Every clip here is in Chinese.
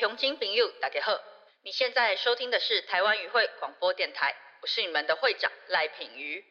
乡亲朋友，大家好！你现在收听的是台湾语会广播电台，我是你们的会长赖品瑜。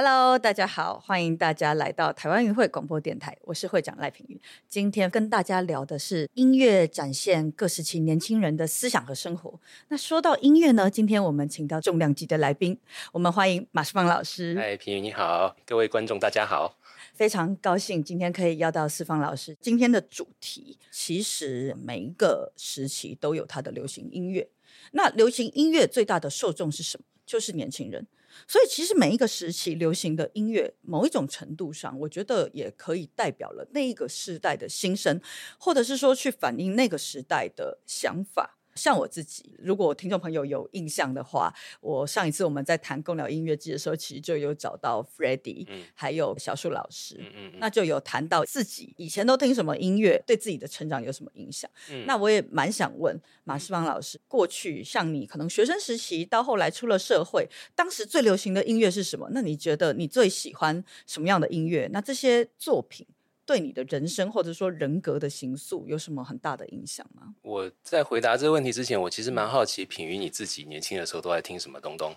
Hello，大家好，欢迎大家来到台湾云会广播电台，我是会长赖品瑜。今天跟大家聊的是音乐展现各时期年轻人的思想和生活。那说到音乐呢，今天我们请到重量级的来宾，我们欢迎马世芳老师。嗨，品瑜你好，各位观众大家好，非常高兴今天可以邀到四方老师。今天的主题其实每一个时期都有它的流行音乐。那流行音乐最大的受众是什么？就是年轻人。所以，其实每一个时期流行的音乐，某一种程度上，我觉得也可以代表了那一个时代的心声，或者是说去反映那个时代的想法。像我自己，如果听众朋友有印象的话，我上一次我们在谈共聊音乐季的时候，其实就有找到 f r e d d y 还有小树老师，嗯嗯，那就有谈到自己以前都听什么音乐，对自己的成长有什么影响。那我也蛮想问马世芳老师，过去像你可能学生时期到后来出了社会，当时最流行的音乐是什么？那你觉得你最喜欢什么样的音乐？那这些作品？对你的人生或者说人格的形塑有什么很大的影响吗？我在回答这个问题之前，我其实蛮好奇，品瑜你自己年轻的时候都在听什么东东？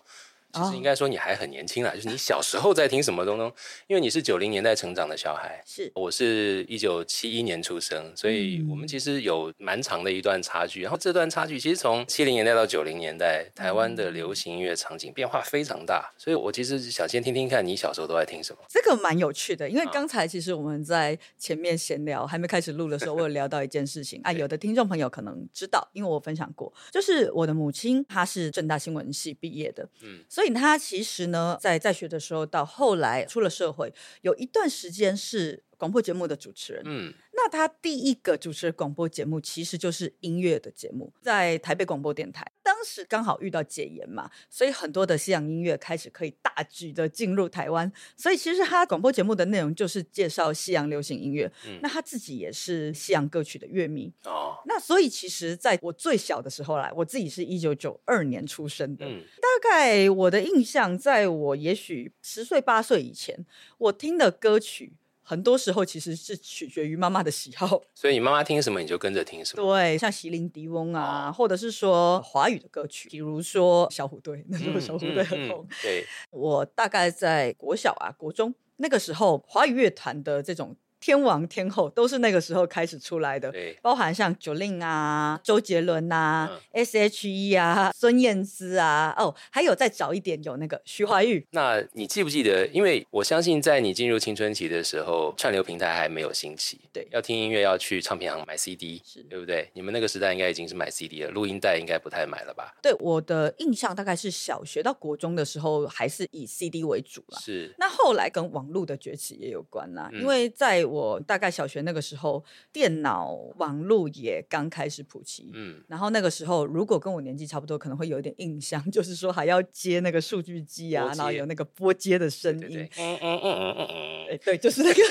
其实应该说你还很年轻啦，就是你小时候在听什么东东？因为你是九零年代成长的小孩，是我是一九七一年出生，所以我们其实有蛮长的一段差距。然后这段差距其实从七零年代到九零年代，台湾的流行音乐场景变化非常大。所以我其实想先听听看你小时候都在听什么。这个蛮有趣的，因为刚才其实我们在前面闲聊还没开始录的时候，我有聊到一件事情 啊，有的听众朋友可能知道，因为我分享过，就是我的母亲她是正大新闻系毕业的，嗯，所以所以他其实。呢，在在学的时候，到后来出了社会，有一段时间是广播节目的主持人。嗯。那他第一个主持的广播节目其实就是音乐的节目，在台北广播电台。当时刚好遇到解严嘛，所以很多的西洋音乐开始可以大举的进入台湾。所以其实他广播节目的内容就是介绍西洋流行音乐。嗯那他自己也是西洋歌曲的乐迷哦。那所以其实在我最小的时候来，我自己是一九九二年出生的，大概我的印象，在我也许十岁八岁以前，我听的歌曲。很多时候其实是取决于妈妈的喜好，所以你妈妈听什么你就跟着听什么。对，像席琳迪翁啊，或者是说华语的歌曲，比如说小虎队，那时候小虎队很红。对，我大概在国小啊、国中那个时候，华语乐团的这种。天王天后都是那个时候开始出来的，对，包含像 Jolin 啊、周杰伦啊、S.H.E 啊、孙燕姿啊，哦，还有再早一点有那个徐怀钰。那你记不记得？因为我相信在你进入青春期的时候，串流平台还没有兴起，对，要听音乐要去唱片行买 CD，是对不对？你们那个时代应该已经是买 CD 了，录音带应该不太买了吧？对，我的印象大概是小学到国中的时候还是以 CD 为主了。是，那后来跟网络的崛起也有关啦，因为在我大概小学那个时候，电脑网络也刚开始普及。嗯，然后那个时候，如果跟我年纪差不多，可能会有一点印象，就是说还要接那个数据机啊，然后有那个拨接的声音。嗯嗯嗯嗯嗯嗯，对，就是那个。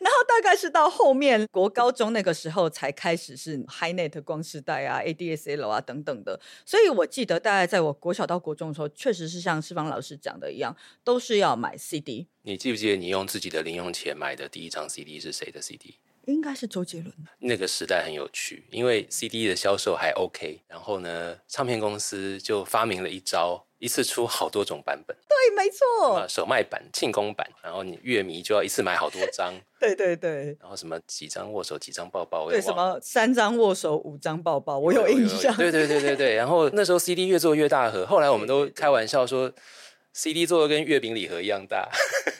然后大概是到后面国高中那个时候，才开始是 HiNet 光时代啊、ADSL 啊等等的。所以我记得，大概在我国小到国中的时候，确实是像释芳老师讲的一样，都是要买 CD。你记不记得你用自己的零用钱买的第一张 CD 是谁的 CD？应该是周杰伦。那个时代很有趣，因为 CD 的销售还 OK，然后呢，唱片公司就发明了一招，一次出好多种版本。对，没错。首卖版、庆功版，然后你乐迷就要一次买好多张。对对对。然后什么几张握手，几张抱抱。对，什么三张握手，五张抱抱，我有印象。对对对对对。然后那时候 CD 越做越大盒，后来我们都开玩笑说。CD 做的跟月饼礼盒一样大，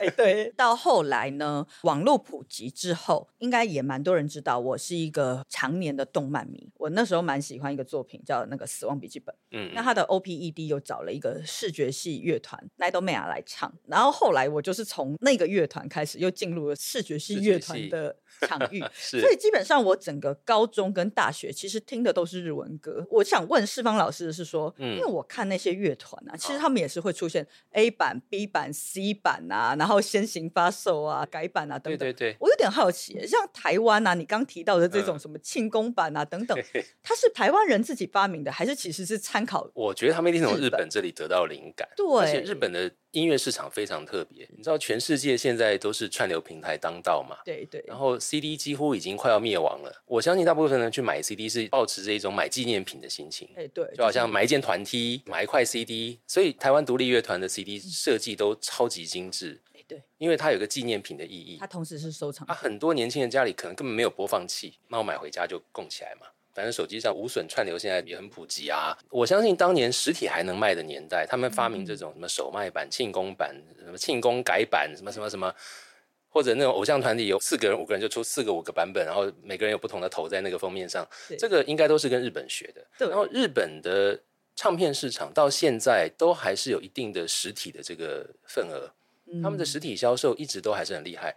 哎，对。到后来呢，网络普及之后，应该也蛮多人知道我是一个常年的动漫迷。我那时候蛮喜欢一个作品叫那个《死亡笔记本》，嗯，那他的 OPED 又找了一个视觉系乐团 Nightmare 来唱，然后后来我就是从那个乐团开始，又进入了视觉系乐团的。场域，所以基本上我整个高中跟大学其实听的都是日文歌。我想问世芳老师的是说，嗯因为我看那些乐团啊，其实他们也是会出现 A 版、B 版、C 版啊，然后先行发售啊、改版啊等等。对对对，我有点好奇，像台湾啊，你刚提到的这种嗯什么庆功版啊等等，它是台湾人自己发明的，还是其实是参考？我觉得他们一定从日本这里得到灵感。对而且日本的音乐市场非常特别，你知道全世界现在都是串流平台当道嘛。对对，然后 CD 几乎已经快要灭亡了，我相信大部分人去买 CD 是抱持着一种买纪念品的心情，哎对，就好像买一件团 T、买一块 CD，所以台湾独立乐团的 CD 设计都超级精致，哎对，因为它有个纪念品的意义它。同时是收藏啊，很多年轻人家里可能根本没有播放器，那我买回家就供起来嘛。反正手机上无损串流现在也很普及啊。我相信当年实体还能卖的年代，他们发明这种什么手卖版、庆功版、什么庆功改版、什么什么什么，或者那种偶像团体有四个人、五个人就出四个、五个版本，然后每个人有不同的头在那个封面上，这个应该都是跟日本学的。然后日本的唱片市场到现在都还是有一定的实体的这个份额，他们的实体销售一直都还是很厉害。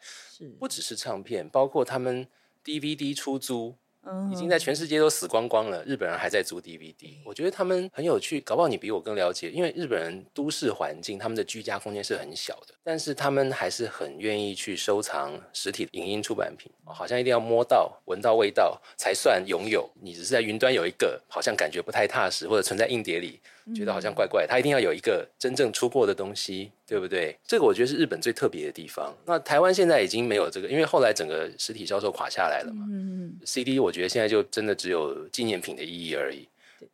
不只是唱片，包括他们 DVD 出租，嗯已经在全世界都死光光了，日本人还在租 DVD。我觉得他们很有趣，搞不好你比我更了解，因为日本人都市环境，他们的居家空间是很小的，但是他们还是很愿意去收藏实体影音出版品，哦好像一定要摸到、闻到味道才算拥有。你只是在云端有一个，好像感觉不太踏实，或者存在硬碟里，觉得好像怪怪。他一定要有一个真正出过的东西，对不对？这个我觉得是日本最特别的地方。那台湾现在已经没有这个，因为后来整个实体销售垮下来了嘛。嗯 CD 我觉得现在就真的只有纪念品的意义而已。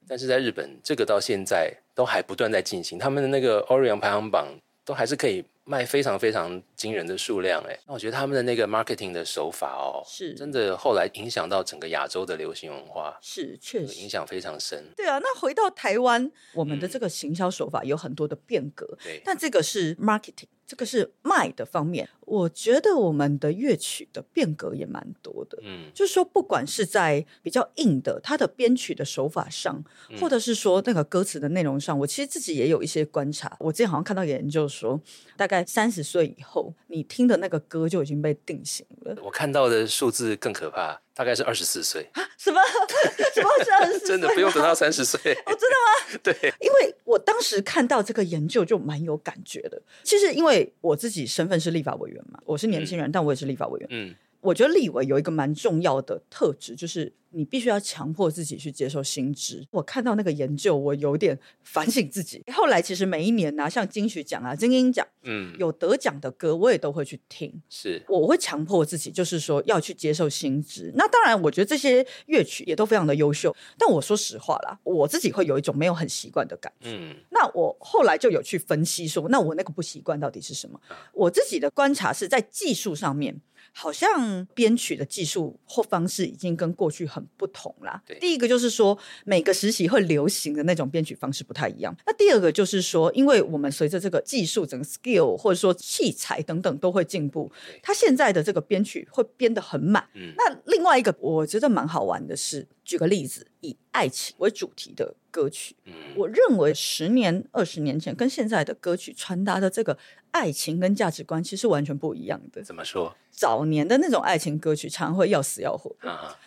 但是在日本，这个到现在都还不断在进行，他们的那个 Orion 排行榜都还是可以卖非常非常惊人的数量。哎，那我觉得他们的那个 marketing 的手法哦，是真的后来影响到整个亚洲的流行文化，是确实影响非常深。对啊，那回到台湾，我们的这个行销手法有很多的变革，对，但这个是 marketing，这个是卖的方面。我觉得我们的乐曲的变革也蛮多的。嗯，就是说，不管是在比较硬的它的编曲的手法上，嗯或者是说那个歌词的内容上，我其实自己也有一些观察。我之前好像看到研究说，大概三十岁以后，你听的那个歌就已经被定型了。我看到的数字更可怕，大概是二十四岁，什么 什么是二十四？真的不用等到三十岁。哦，真的吗？对，因为我当时看到这个研究就蛮有感觉的。其实因为我自己身份是立法委员嘛，我是年轻人，但我也是立法委员。嗯，我觉得立委有一个蛮重要的特质，就是你必须要强迫自己去接受新知。我看到那个研究，我有点反省自己。后来其实每一年啊、像金曲奖啊、金鹰奖嗯，有得奖的歌，我也都会去听。是，我会强迫自己，就是说要去接受新知。那当然，我觉得这些乐曲也都非常的优秀。但我说实话啦，我自己会有一种没有很习惯的感觉。嗯，那我后来就有去分析说，那我那个不习惯到底是什么？我自己的观察是在技术上面，好像编曲的技术或方式已经跟过去很不同啦。第一个就是说，每个时期会流行的那种编曲方式不太一样。那第二个就是说，因为我们随着这个技术、整个 skill 或者说器材等等都会进步对，它现在的这个编曲会编得很满。嗯那另外一个我觉得蛮好玩的是，举个例子，以爱情为主题的歌曲，嗯，我认为十年、二十年前跟现在的歌曲传达的这个爱情跟价值观其实完全不一样的。怎么说早年的那种爱情歌曲，常会要死要活？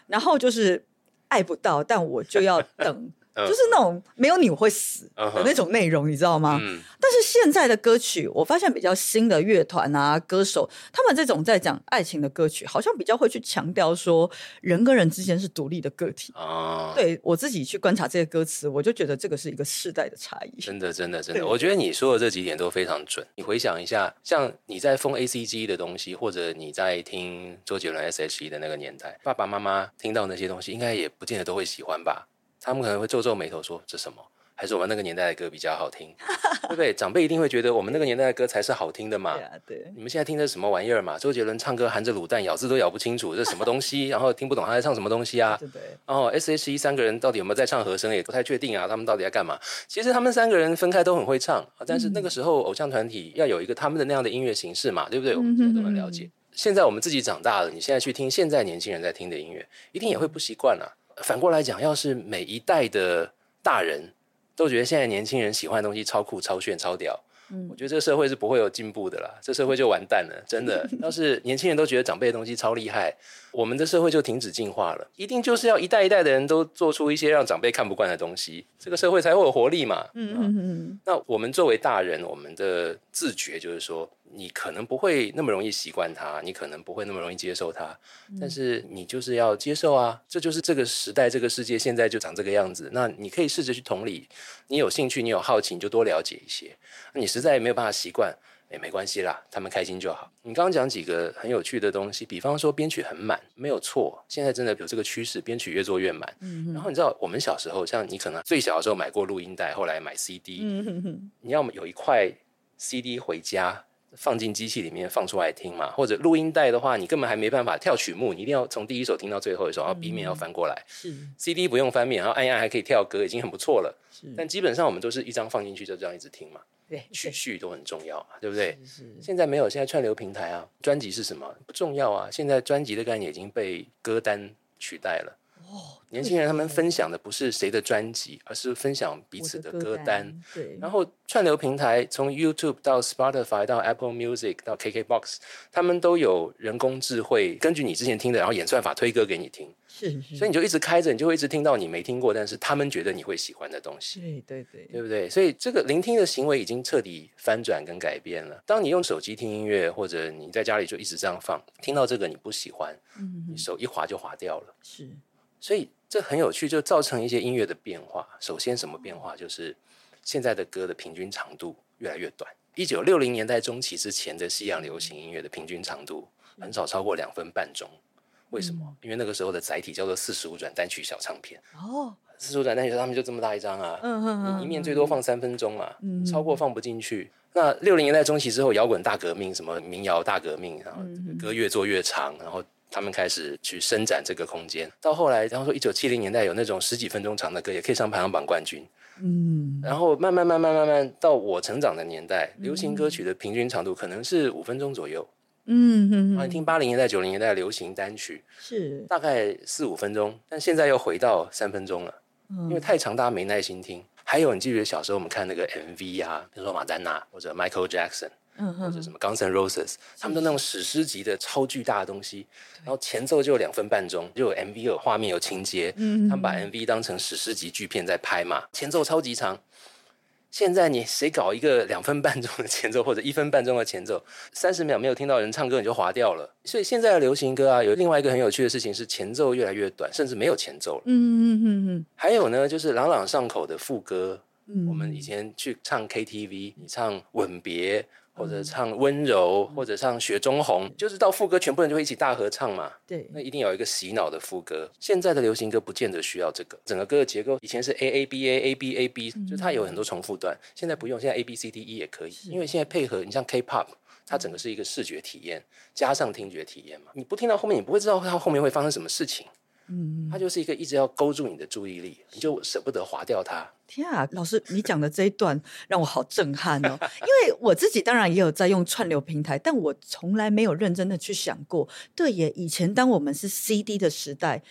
然后就是爱不到，但我就要等，嗯就是那种没有你我会死嗯的那种内容，你知道吗？嗯，但是现在的歌曲，我发现比较新的乐团啊、歌手，他们这种在讲爱情的歌曲，好像比较会去强调说人跟人之间是独立的个体。哦，对我自己去观察这些歌词，我就觉得这个是一个世代的差异。真的，真的，真的，我觉得你说的这几点都非常准。你回想一下，像你在封 A C G 的东西，或者你在听周杰伦 S H E 的那个年代，爸爸妈妈听到那些东西，应该也不见得都会喜欢吧？他们可能会皱皱眉头说：“这什么？还是我们那个年代的歌比较好听，对不对？”长辈一定会觉得我们那个年代的歌才是好听的嘛对。啊，对。你们现在听的是什么玩意儿嘛？周杰伦唱歌含着卤蛋，咬字都咬不清楚，这什么东西？然后听不懂他在唱什么东西啊？对对，然后 S H E 三个人到底有没有在唱和声，也不太确定啊。他们到底在干嘛？其实他们三个人分开都很会唱，啊但是那个时候偶像团体要有一个他们的那样的音乐形式嘛，对不对？我们现在都能了解。现在我们自己长大了，你现在去听现在年轻人在听的音乐，一定也会不习惯啊。反过来讲，要是每一代的大人都觉得现在年轻人喜欢的东西超酷、超炫、超屌，我觉得这个社会是不会有进步的啦，这社会就完蛋了，真的。要是年轻人都觉得长辈的东西超厉害，我们的社会就停止进化了。一定就是要一代一代的人都做出一些让长辈看不惯的东西，这个社会才会有活力嘛。嗯嗯嗯。那我们作为大人，我们的自觉就是说，你可能不会那么容易习惯它，你可能不会那么容易接受它，但是你就是要接受啊，这就是这个时代、这个世界现在就长这个样子。那你可以试着去同理，你有兴趣，你有好奇，你就多了解一些。你实在没有办法习惯，也没关系啦，他们开心就好。你刚刚讲几个很有趣的东西，比方说编曲很满，没有错，现在真的有这个趋势，编曲越做越满。嗯然后你知道，我们小时候，像你可能最小的时候买过录音带，后来买 CD，嗯你要么有一块 CD 回家。放进机器里面放出来听嘛，或者录音带的话，你根本还没办法跳曲目，你一定要从第一首听到最后一首，然后 B 面要翻过来。是 CD 不用翻面，然后按一按还可以跳歌，已经很不错了。是，但基本上我们都是一张放进去就这样一直听嘛。对，曲序都很重要，对不对？是。现在没有，现在串流平台啊，专辑是什么不重要啊？现在专辑的概念已经被歌单取代了。哦。年轻人他们分享的不是谁的专辑，而是分享彼此的歌单。对，然后串流平台从 YouTube 到 Spotify 到 Apple Music 到 KKBox，他们都有人工智慧，根据你之前听的，然后演算法推歌给你听。是，所以你就一直开着，你就会一直听到你没听过，但是他们觉得你会喜欢的东西。对对对，对不对？所以这个聆听的行为已经彻底翻转跟改变了。当你用手机听音乐，或者你在家里就一直这样放，听到这个你不喜欢，嗯，你手一滑就滑掉了。是，所以。这很有趣，就造成一些音乐的变化。首先，什么变化？就是现在的歌的平均长度越来越短。一九六零年代中期之前的西洋流行音乐的平均长度很少超过两分半钟。为什么？因为那个时候的载体叫做四十五转单曲小唱片。哦，四十五转单曲他们就这么大一张啊，嗯嗯嗯，一面最多放三分钟嘛，超过放不进去。那六零年代中期之后，摇滚大革命，什么民谣大革命，然后歌越做越长，然后。他们开始去伸展这个空间，到后来，然后说一九七零年代有那种十几分钟长的歌也可以上排行榜冠军，嗯，然后慢慢慢慢慢慢到我成长的年代，流行歌曲的平均长度可能是五分钟左右，嗯哼，你听八零年代九零年代流行单曲是大概四五分钟，但现在又回到三分钟了，因为太长大家没耐心听。还有你记不记得小时候我们看那个 MV 啊，比如说马丹娜或者 Michael Jackson。或者什么 Guns N' Roses，他们都那种史诗级的超巨大的东西，然后前奏就有两分半钟，就有 MV 有画面有情节，嗯他们把 MV 当成史诗级巨片在拍嘛，前奏超级长。现在你谁搞一个两分半钟的前奏或者一分半钟的前奏，三十秒没有听到人唱歌你就划掉了。所以现在的流行歌啊，有另外一个很有趣的事情是前奏越来越短，甚至没有前奏了。嗯嗯嗯嗯。还有呢，就是朗朗上口的副歌，我们以前去唱 KTV，你唱吻别。或者唱温柔，或者唱雪中红，就是到副歌，全部人就会一起大合唱嘛。对，那一定有一个洗脑的副歌。现在的流行歌不见得需要这个，整个歌的结构以前是 A A B A A B A B，就它有很多重复段。现在不用，现在 A B C D E 也可以，因为现在配合你像 K-pop，它整个是一个视觉体验加上听觉体验嘛。你不听到后面，你不会知道它后面会发生什么事情。嗯，它就是一个一直要勾住你的注意力，你就舍不得划掉它。天啊，老师，你讲的这一段让我好震撼哦！因为我自己当然也有在用串流平台，但我从来没有认真的去想过。对耶，以前当我们是 CD 的时代。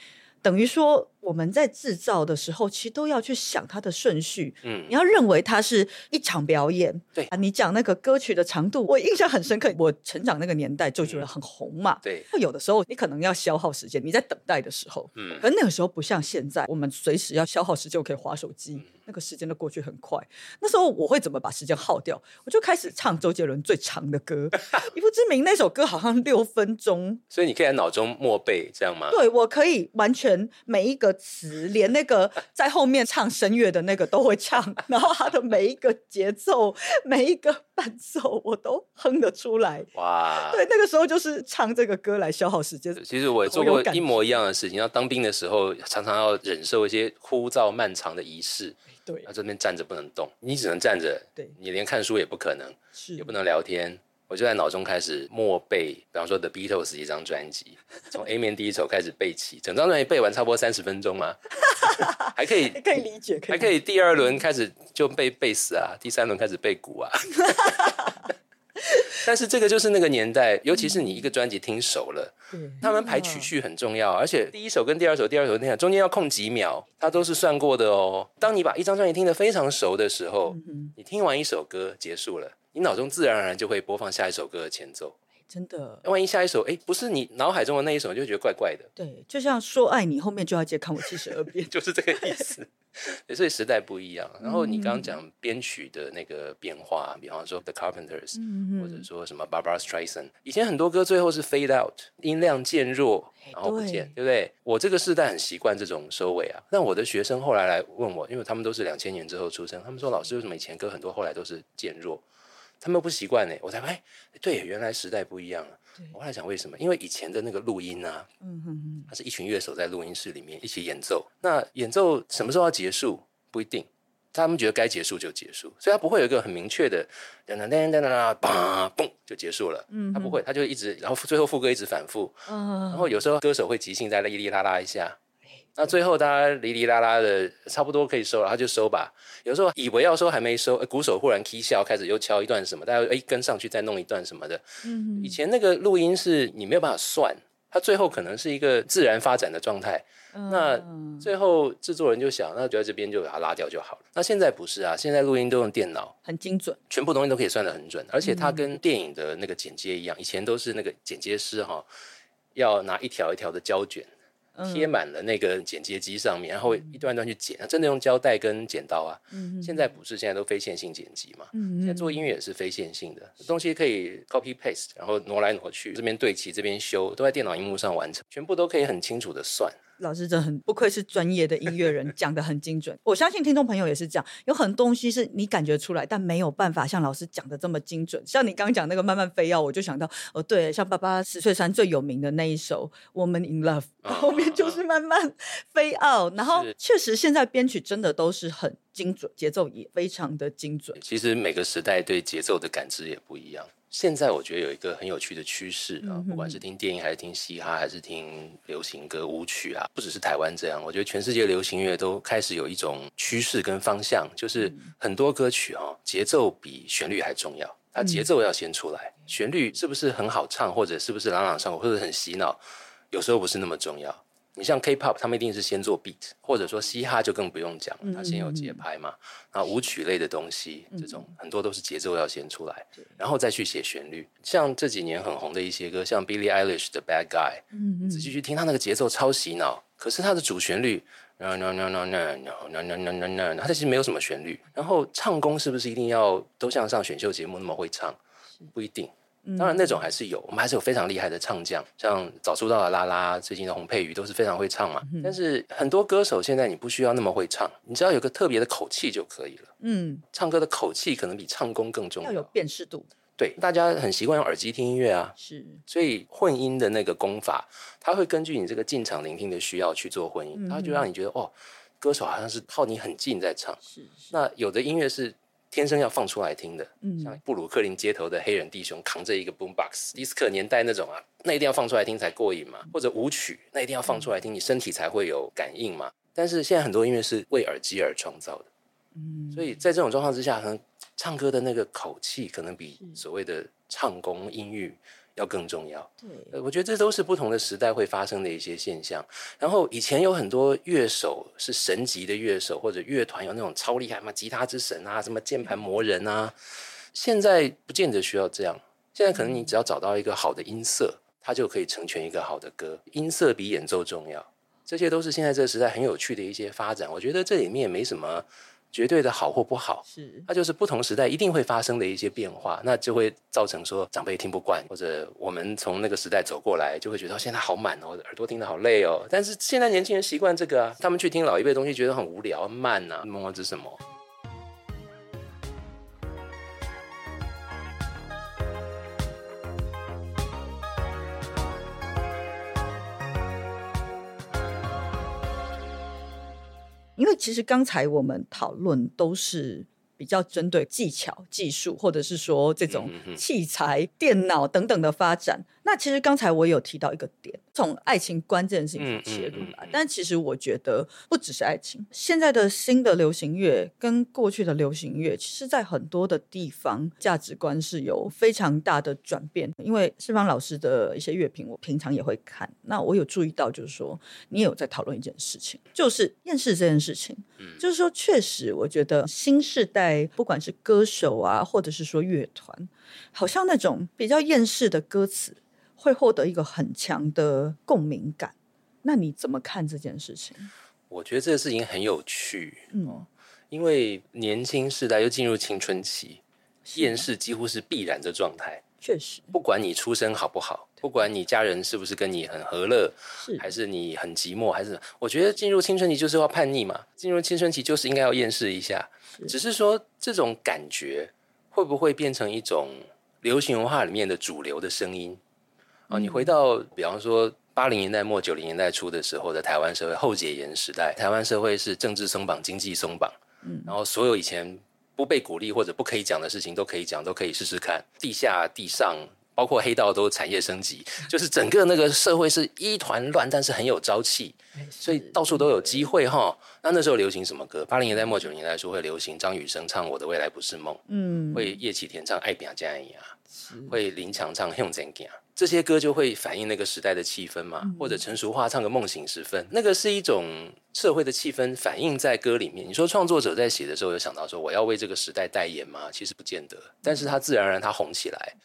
等于说，我们在制造的时候，其实都要去想它的顺序。嗯，你要认为它是一场表演。对啊，你讲那个歌曲的长度，我印象很深刻。我成长那个年代就觉得很红嘛。对，有的时候你可能要消耗时间，你在等待的时候。嗯，可那个时候不像现在，我们随时要消耗时间，我可以划手机。那个时间都过去很快，那时候我会怎么把时间耗掉？我就开始唱周杰伦最长的歌，《一不知名》那首歌好像六分钟，所以你可以在脑中默背，这样吗？对，我可以完全每一个词，连那个 在后面唱声乐的那个都会唱，然后他的每一个节奏、每一个伴奏，我都哼得出来。哇！对，那个时候就是唱这个歌来消耗时间。其实我也做过一模一样的事情，要当兵的时候，常常要忍受一些枯燥漫长的仪式。对，这边站着不能动，你只能站着。对，你连看书也不可能，是也不能聊天。我就在脑中开始默背，比方说 The Beatles 一张专辑，从 A 面第一首开始背起，整张专辑背完差不多三十分钟嘛，还可以可以理解，还可以第二轮开始就背贝斯啊，第三轮开始背鼓啊。但是这个就是那个年代，尤其是你一个专辑听熟了，他们排曲序很重要，而且第一首跟第二首、第二首那样中间要空几秒，它都是算过的哦。当你把一张专辑听得非常熟的时候，你听完一首歌结束了，你脑中自然而然就会播放下一首歌的前奏。真的，万一下一首哎不是你脑海中的那一首，就觉得怪怪的。对，就像说爱你后面就要接看我七十二变，就是这个意思。所以时代不一样。然后你刚刚讲编曲的那个变化，比方说 The Carpenters，或者说什么 Barbara Streisand，以前很多歌最后是 fade out，音量渐弱，然后不见，对不对？我这个世代很习惯这种收尾啊。但我的学生后来来问我，因为他们都是两千年之后出生，他们说老师为什么以前歌很多后来都是渐弱？他们不习惯呢，我才哎，对，原来时代不一样了。我后来想为什么？因为以前的那个录音啊，嗯哼哼，它是一群乐手在录音室里面一起演奏。那演奏什么时候要结束不一定，他们觉得该结束就结束，所以他不会有一个很明确的噔噔噔噔噔嘣嘣就结束了。嗯，他不会，他就一直，然后最后副歌一直反复。嗯，然后有时候歌手会即兴在哩哩啦啦一下。那最后大家哩哩啦啦的，差不多可以收了，他就收吧。有时候以为要收还没收，鼓手忽然 key 笑，开始又敲一段什么，大家哎跟上去再弄一段什么的。嗯，以前那个录音是你没有办法算，它最后可能是一个自然发展的状态。那最后制作人就想，那就在这边就把它拉掉就好了。那现在不是啊，现在录音都用电脑，很精准，全部东西都可以算得很准，而且它跟电影的那个剪接一样，以前都是那个剪接师哈，要拿一条一条的胶卷。贴满了那个剪接机上面，然后一段一段去剪，真的用胶带跟剪刀啊。现在不是，现在都非线性剪辑嘛。现在做音乐也是非线性的东西，可以 copy paste，然后挪来挪去，这边对齐，这边修，都在电脑荧幕上完成，全部都可以很清楚的算。老师真的很不愧是专业的音乐人，讲的很精准。我相信听众朋友也是这样，有很多东西是你感觉出来，但没有办法像老师讲的这么精准。像你刚刚讲那个慢慢飞要，我就想到哦，对，像爸爸十岁山最有名的那一首《Woman in Love》，后面就是慢慢飞奥。然后确实现在编曲真的都是很精准，节奏也非常的精准。其实每个时代对节奏的感知也不一样。现在我觉得有一个很有趣的趋势啊，不管是听电影还是听嘻哈，还是听流行歌舞曲啊，不只是台湾这样，我觉得全世界流行乐都开始有一种趋势跟方向，就是很多歌曲啊，节奏比旋律还重要，它节奏要先出来，旋律是不是很好唱，或者是不是朗朗上口，或者很洗脑，有时候不是那么重要。你像 K-pop，他们一定是先做 beat，或者说嘻哈就更不用讲，它先有节拍嘛。那舞曲类的东西，这种很多都是节奏要先出来，然后再去写旋律。像这几年很红的一些歌，像 Billie Eilish 的 Bad Guy，仔细去听，他那个节奏超洗脑，可是他的主旋律，no no no no no no no no no，他其实没有什么旋律。然后唱功是不是一定要都像上选秀节目那么会唱？不一定。当然，那种还是有，我们还是有非常厉害的唱将，像早出道的拉拉，最近的洪佩瑜都是非常会唱嘛。但是很多歌手现在你不需要那么会唱，你只要有个特别的口气就可以了。嗯，唱歌的口气可能比唱功更重要，要有辨识度。对，大家很习惯用耳机听音乐啊，是，所以混音的那个功法，它会根据你这个进场聆听的需要去做混音，它就让你觉得哦，歌手好像是靠你很近在唱。是，那有的音乐是。天生要放出来听的，像布鲁克林街头的黑人弟兄扛着一个 boombox，迪斯科年代那种啊，那一定要放出来听才过瘾嘛。或者舞曲，那一定要放出来听，你身体才会有感应嘛。但是现在很多音乐是为耳机而创造的，嗯，所以在这种状况之下，可能唱歌的那个口气，可能比所谓的唱功音域。要更重要，对，我觉得这都是不同的时代会发生的一些现象。然后以前有很多乐手是神级的乐手，或者乐团有那种超厉害嘛，吉他之神啊，什么键盘魔人啊，现在不见得需要这样。现在可能你只要找到一个好的音色，它就可以成全一个好的歌。音色比演奏重要，这些都是现在这个时代很有趣的一些发展。我觉得这里面也没什么。绝对的好或不好，是那就是不同时代一定会发生的一些变化，那就会造成说长辈听不惯，或者我们从那个时代走过来，就会觉得现在好满哦，耳朵听得好累哦。但是现在年轻人习惯这个啊，他们去听老一辈东西觉得很无聊、慢呐，么这什么？其实刚才我们讨论都是比较针对技巧、技术，或者是说这种器材、电脑等等的发展。那其实刚才我有提到一个点，从爱情观这件事情嗯去切入啦。嗯嗯嗯但其实我觉得不只是爱情，现在的新的流行乐跟过去的流行乐，其实在很多的地方价值观是有非常大的转变。因为世方老师的一些乐评，我平常也会看，那我有注意到，就是说你也有在讨论一件事情，就是厌世这件事情。就是说，确实，我觉得新时代不管是歌手啊，或者是说乐团，好像那种比较厌世的歌词，会获得一个很强的共鸣感。那你怎么看这件事情？我觉得这个事情很有趣，嗯，因为年轻时代又进入青春期，厌世几乎是必然的状态。确实不管你出身好不好，不管你家人是不是跟你很和乐，是还是你很寂寞，还是我觉得进入青春期就是要叛逆嘛，进入青春期就是应该要厌世一下。是只是说这种感觉会不会变成一种流行文化里面的主流的声音啊？你回到比方说八零年代末九零年代初的时候的台湾社会后解严时代，台湾社会是政治松绑、经济松绑，嗯然后所有以前不被鼓励或者不可以讲的事情都可以讲，都可以试试看，地下地上。包括黑道都产业升级，就是整个那个社会是一团乱，但是很有朝气。所以到处都有机会哈。那那时候流行什么歌？八零年代末九零年代初会流行张雨生唱《我的未来不是梦》，嗯，会叶启田唱《爱表加一啊，会临场唱《用怎样》，这些歌就会反映那个时代的气氛嘛。或者成熟化唱个《梦醒时分》，那个是一种社会的气氛反映在歌里面。你说创作者在写的时候有想到说我要为这个时代代言吗？其实不见得，但是他自然而然他红起来。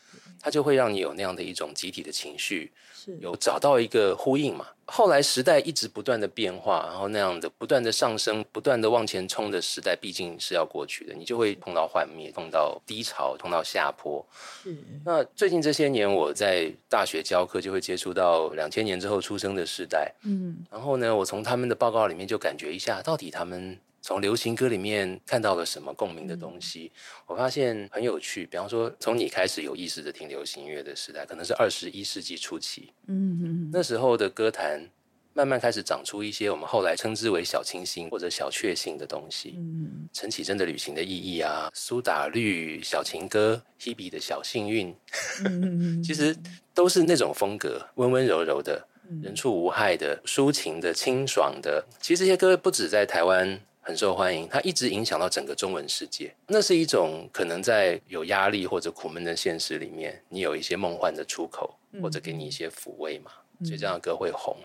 他就会让你有那样的一种集体的情绪，是有找到一个呼应嘛。后来时代一直不断的变化，然后那样的不断的上升、不断的往前冲的时代，毕竟是要过去的，你就会碰到幻灭、碰到低潮、碰到下坡。是那最近这些年，我在大学教课，就会接触到两千年之后出生的时代，嗯然后呢，我从他们的报告里面就感觉一下，到底他们从流行歌里面看到了什么共鸣的东西。我发现很有趣，比方说，从你开始有意识的听流行音乐的时代，可能是二十一世纪初期，嗯嗯那时候的歌坛慢慢开始长出一些我们后来称之为小清新或者小确幸的东西。嗯陈绮贞的《旅行的意义》啊，苏打绿小情歌，Hebe 的小幸运，嗯 其实都是那种风格，温温柔柔的，人畜无害的，抒情的，清爽的。其实这些歌不止在台湾很受欢迎，它一直影响到整个中文世界。那是一种可能在有压力或者苦闷的现实里面，你有一些梦幻的出口，或者给你一些抚慰嘛，所以这样的歌会红。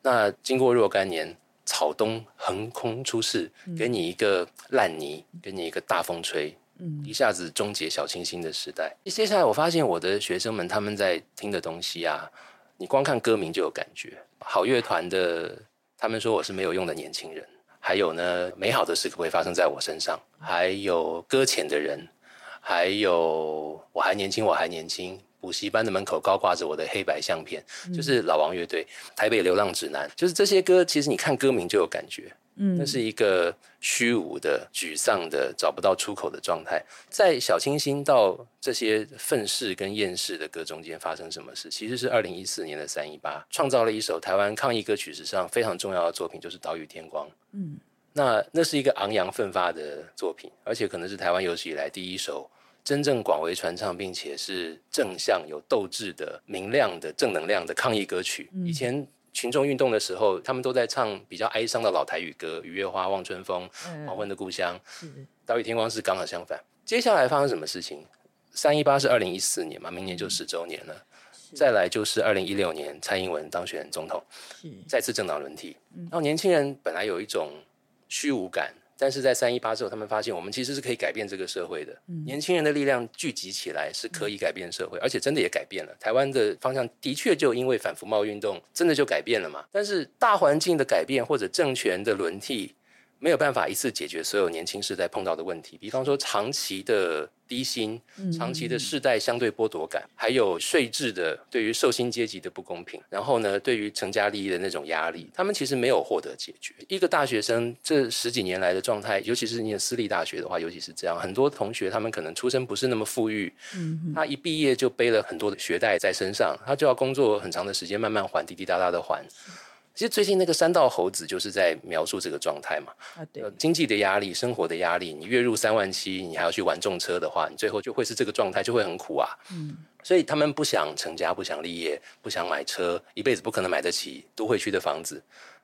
那经过若干年，草东横空出世，给你一个烂泥，给你一个大风吹，嗯一下子终结小清新的时代。接下来我发现我的学生们他们在听的东西啊，你光看歌名就有感觉。好乐团的，他们说我是没有用的年轻人。还有呢，美好的事可不可以发生在我身上？还有搁浅的人，还有我还年轻，我还年轻。补习班的门口高挂着我的黑白相片，就是老王乐队《台北流浪指南》，就是这些歌，其实你看歌名就有感觉。嗯那是一个虚无的、沮丧的、找不到出口的状态。在小清新到这些愤世跟厌世的歌中间发生什么事？其实是二零一四年的三一八，创造了一首台湾抗议歌曲史上非常重要的作品，就是《岛屿天光》。嗯那那是一个昂扬奋发的作品，而且可能是台湾有史以来第一首真正广为传唱，并且是正向、有斗志的、明亮的、正能量的抗议歌曲。以前群众运动的时候，他们都在唱比较哀伤的老台语歌，《雨月花》《望春风》《黄昏的故乡》。是岛屿天光是刚好相反。接下来发生什么事情？三一八是二零一四年嘛，明年就十周年了。再来就是二零一六年，蔡英文当选总统，再次政党轮替。然后年轻人本来有一种虚无感，但是在三一八之后，他们发现我们其实是可以改变这个社会的。年轻人的力量聚集起来是可以改变社会，而且真的也改变了。台湾的方向的确就因为反服贸运动，真的就改变了嘛。但是大环境的改变或者政权的轮替。没有办法一次解决所有年轻世代碰到的问题，比方说长期的低薪、长期的世代相对剥夺感，还有税制的对于受薪阶级的不公平，然后呢，对于成家立业的那种压力，他们其实没有获得解决。一个大学生这十几年来的状态，尤其是你的私立大学的话，尤其是这样，很多同学他们可能出身不是那么富裕，他一毕业就背了很多的学贷在身上，他就要工作很长的时间，慢慢还，滴滴答答的还。其实最近那个三道猴子就是在描述这个状态嘛。啊，对呃，，经济的压力、生活的压力，你月入三万七，你还要去玩重车的话，你最后就会是这个状态，就会很苦啊。嗯，所以他们不想成家，不想立业，不想买车，一辈子不可能买得起都会区的房子。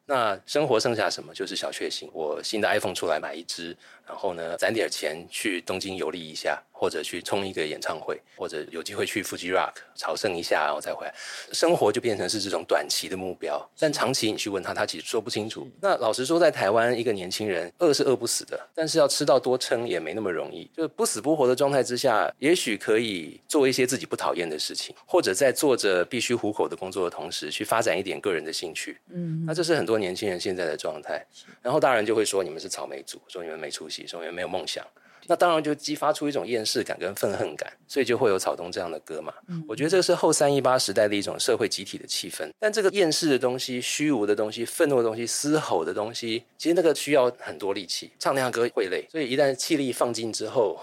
那生活剩下什么？就是小确幸。我新的 iPhone 出来买一只，然后呢，攒点钱去东京游历一下，或者去冲一个演唱会，或者有机会去 Fuji Rock 朝圣一下，然后再回来。生活就变成是这种短期的目标，但长期你去问他，他其实说不清楚。那老实说，在台湾一个年轻人饿是饿不死的，但是要吃到多撑也没那么容易。就不死不活的状态之下，也许可以做一些自己不讨厌的事情，或者在做着必须糊口的工作的同时，去发展一点个人的兴趣。嗯，那这是很多年轻人现在的状态。然后大人就会说你们是草莓族，说你们没出息，说你们没有梦想。那当然就激发出一种厌世感跟愤恨感，所以就会有草东这样的歌嘛。我觉得这是后三一八时代的一种社会集体的气氛。但这个厌世的东西、虚无的东西、愤怒的东西、嘶吼的东西，其实那个需要很多力气，唱那样歌会累。所以一旦气力放尽之后，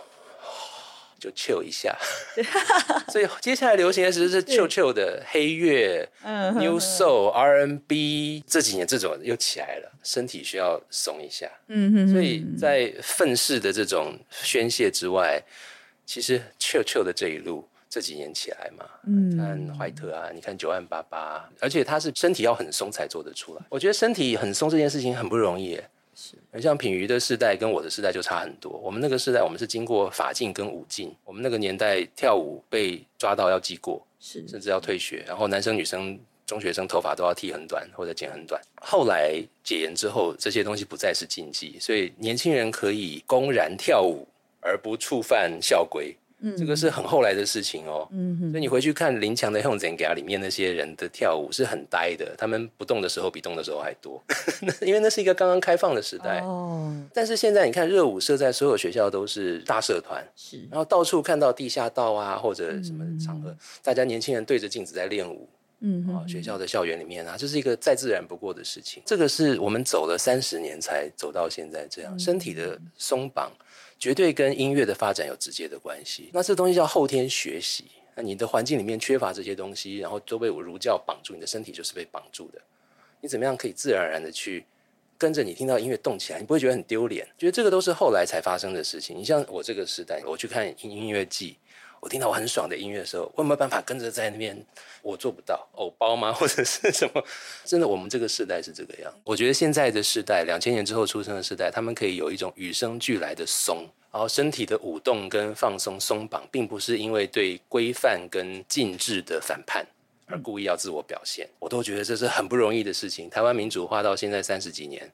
就 chill 一下。所以接下来流行的其实是 chill chill 的黑乐、嗯 New Soul、R&B，这几年这种又起来了，身体需要松一下。嗯哼，所以在愤世的这种宣泄之外，其实 chill chill 的这一路这几年起来嘛，嗯你看怀特啊，你看九万八八，而且他是身体要很松才做得出来。我觉得身体很松这件事情很不容易耶。是很像品瑜的世代跟我的世代就差很多。我们那个世代，我们是经过法禁跟武禁，我们那个年代跳舞被抓到要记过，是甚至要退学，然后男生女生。中学生头发都要剃很短或者剪很短。后来解严之后，这些东西不再是禁忌，所以年轻人可以公然跳舞而不触犯校规。嗯这个是很后来的事情哦。嗯哼所以你回去看林强的《用怎给里面那些人的跳舞是很呆的，他们不动的时候比动的时候还多，因为那是一个刚刚开放的时代。哦，但是现在你看，热舞社在所有学校都是大社团，是然后到处看到地下道啊，或者什么场合，大家年轻人对着镜子在练舞。啊，嗯哼，学校的校园里面啊，这是一个再自然不过的事情。这个是我们走了三十年才走到现在这样，身体的松绑绝对跟音乐的发展有直接的关系。那这东西叫后天学习。那你的环境里面缺乏这些东西，然后都被我儒教绑住，你的身体就是被绑住的。你怎么样可以自然而然的去跟着你听到音乐动起来？你不会觉得很丢脸？觉得这个都是后来才发生的事情。你像我这个时代，我去看音音乐季。我听到我很爽的音乐的时候，我有没有办法跟着在那边？我做不到，偶包吗？或者是什么？真的，我们这个时代是这个样。我觉得现在的时代，两千年之后出生的时代，他们可以有一种与生俱来的松，然后身体的舞动跟放松松绑，并不是因为对规范跟禁制的反叛而故意要自我表现。我都觉得这是很不容易的事情。台湾民主化到现在三十几年。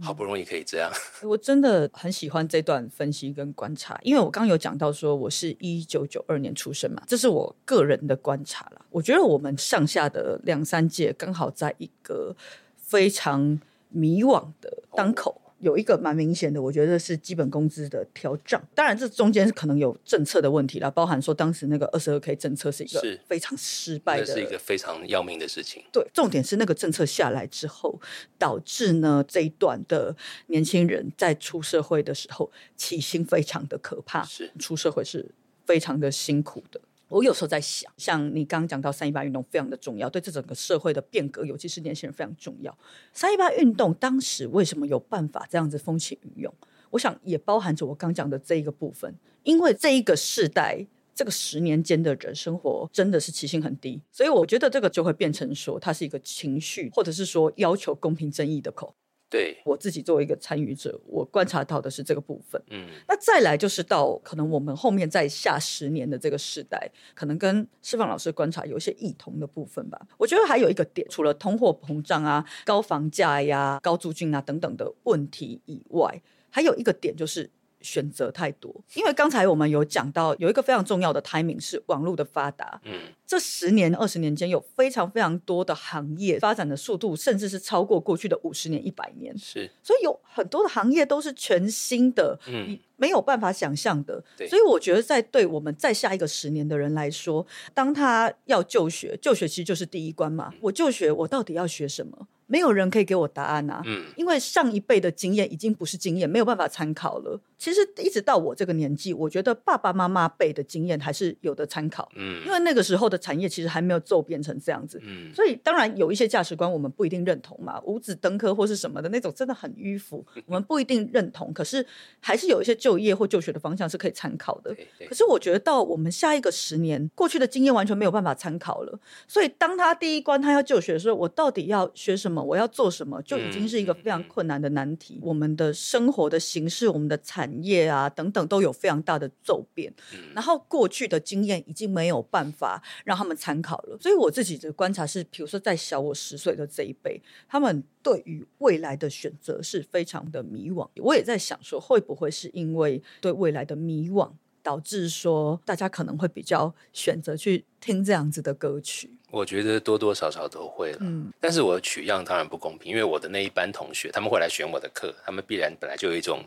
好不容易可以这样，我真的很喜欢这段分析跟观察，因为我刚刚有讲到说我是一九九二年出生嘛，这是我个人的观察啦。我觉得我们上下的两三届刚好在一个非常迷惘的当口。有一个蛮明显的，我觉得是基本工资的调涨。当然，这中间可能有政策的问题啦，包含说当时那个二十二 K 政策是一个是非常失败的，这是一个非常要命的事情。对，重点是那个政策下来之后，导致呢这一段的年轻人在出社会的时候起薪非常的可怕，是出社会是非常的辛苦的。我有时候在想，像你刚刚讲到三一八运动非常的重要，对这整个社会的变革，尤其是年轻人非常重要。三一八运动当时为什么有办法这样子风起云涌？我想也包含着我刚讲的这一个部分，因为这一个世代。这个十年间的人生活真的是起薪很低，所以我觉得这个就会变成说，它是一个情绪，或者是说要求公平正义的口。对，我自己作为一个参与者，我观察到的是这个部分。嗯，那再来就是到可能我们后面在下十年的这个时代，可能跟释放老师观察有一些异同的部分吧。我觉得还有一个点，除了通货膨胀啊、高房价呀、高租金啊等等的问题以外，还有一个点就是。选择太多，因为刚才我们有讲到，有一个非常重要的 timing 是网络的发达。嗯，这十年、二十年间，有非常非常多的行业发展的速度，甚至是超过过去的五十年、一百年。是，所以有很多的行业都是全新的，嗯，没有办法想象的。所以我觉得，在对我们再下一个十年的人来说，当他要就学，就学其实就是第一关嘛。我就学，我到底要学什么？没有人可以给我答案啊。嗯，因为上一辈的经验已经不是经验，没有办法参考了。其实一直到我这个年纪，我觉得爸爸妈妈辈的经验还是有的参考，嗯因为那个时候的产业其实还没有骤变成这样子。嗯所以当然有一些价值观我们不一定认同嘛，五子登科或是什么的那种真的很迂腐，我们不一定认同。可是还是有一些就业或就学的方向是可以参考的。可是我觉得到我们下一个十年，过去的经验完全没有办法参考了。所以当他第一关他要就学的时候，我到底要学什么，我要做什么，就已经是一个非常困难的难题。我们的生活的形式、我们的产业啊等等都有非常大的骤变。然后过去的经验已经没有办法让他们参考了。所以我自己的观察是，比如说在小我十岁的这一辈，他们对于未来的选择是非常的迷惘。我也在想说，会不会是因为对未来的迷惘，导致说大家可能会比较选择去听这样子的歌曲？我觉得多多少少都会了。嗯但是我取样当然不公平，因为我的那一班同学，他们会来选我的课，他们必然本来就有一种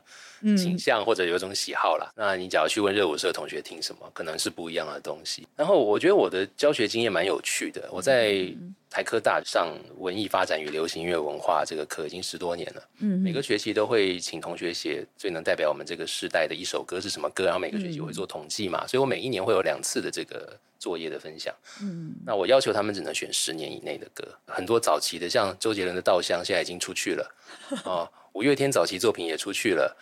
倾嗯向或者有一种喜好啦。那你假如去问热舞社同学听什么，可能是不一样的东西。然后我觉得我的教学经验蛮有趣的，我在嗯台科大上文艺发展与流行音乐文化这个课已经十多年了。嗯每个学期都会请同学写最能代表我们这个时代的一首歌是什么歌，然后每个学期我会做统计嘛，所以我每一年会有两次的这个作业的分享。嗯那我要求他们只能选十年以内的歌，很多早期的，像周杰伦的《稻香》现在已经出去了，哦，五月天早期作品也出去了，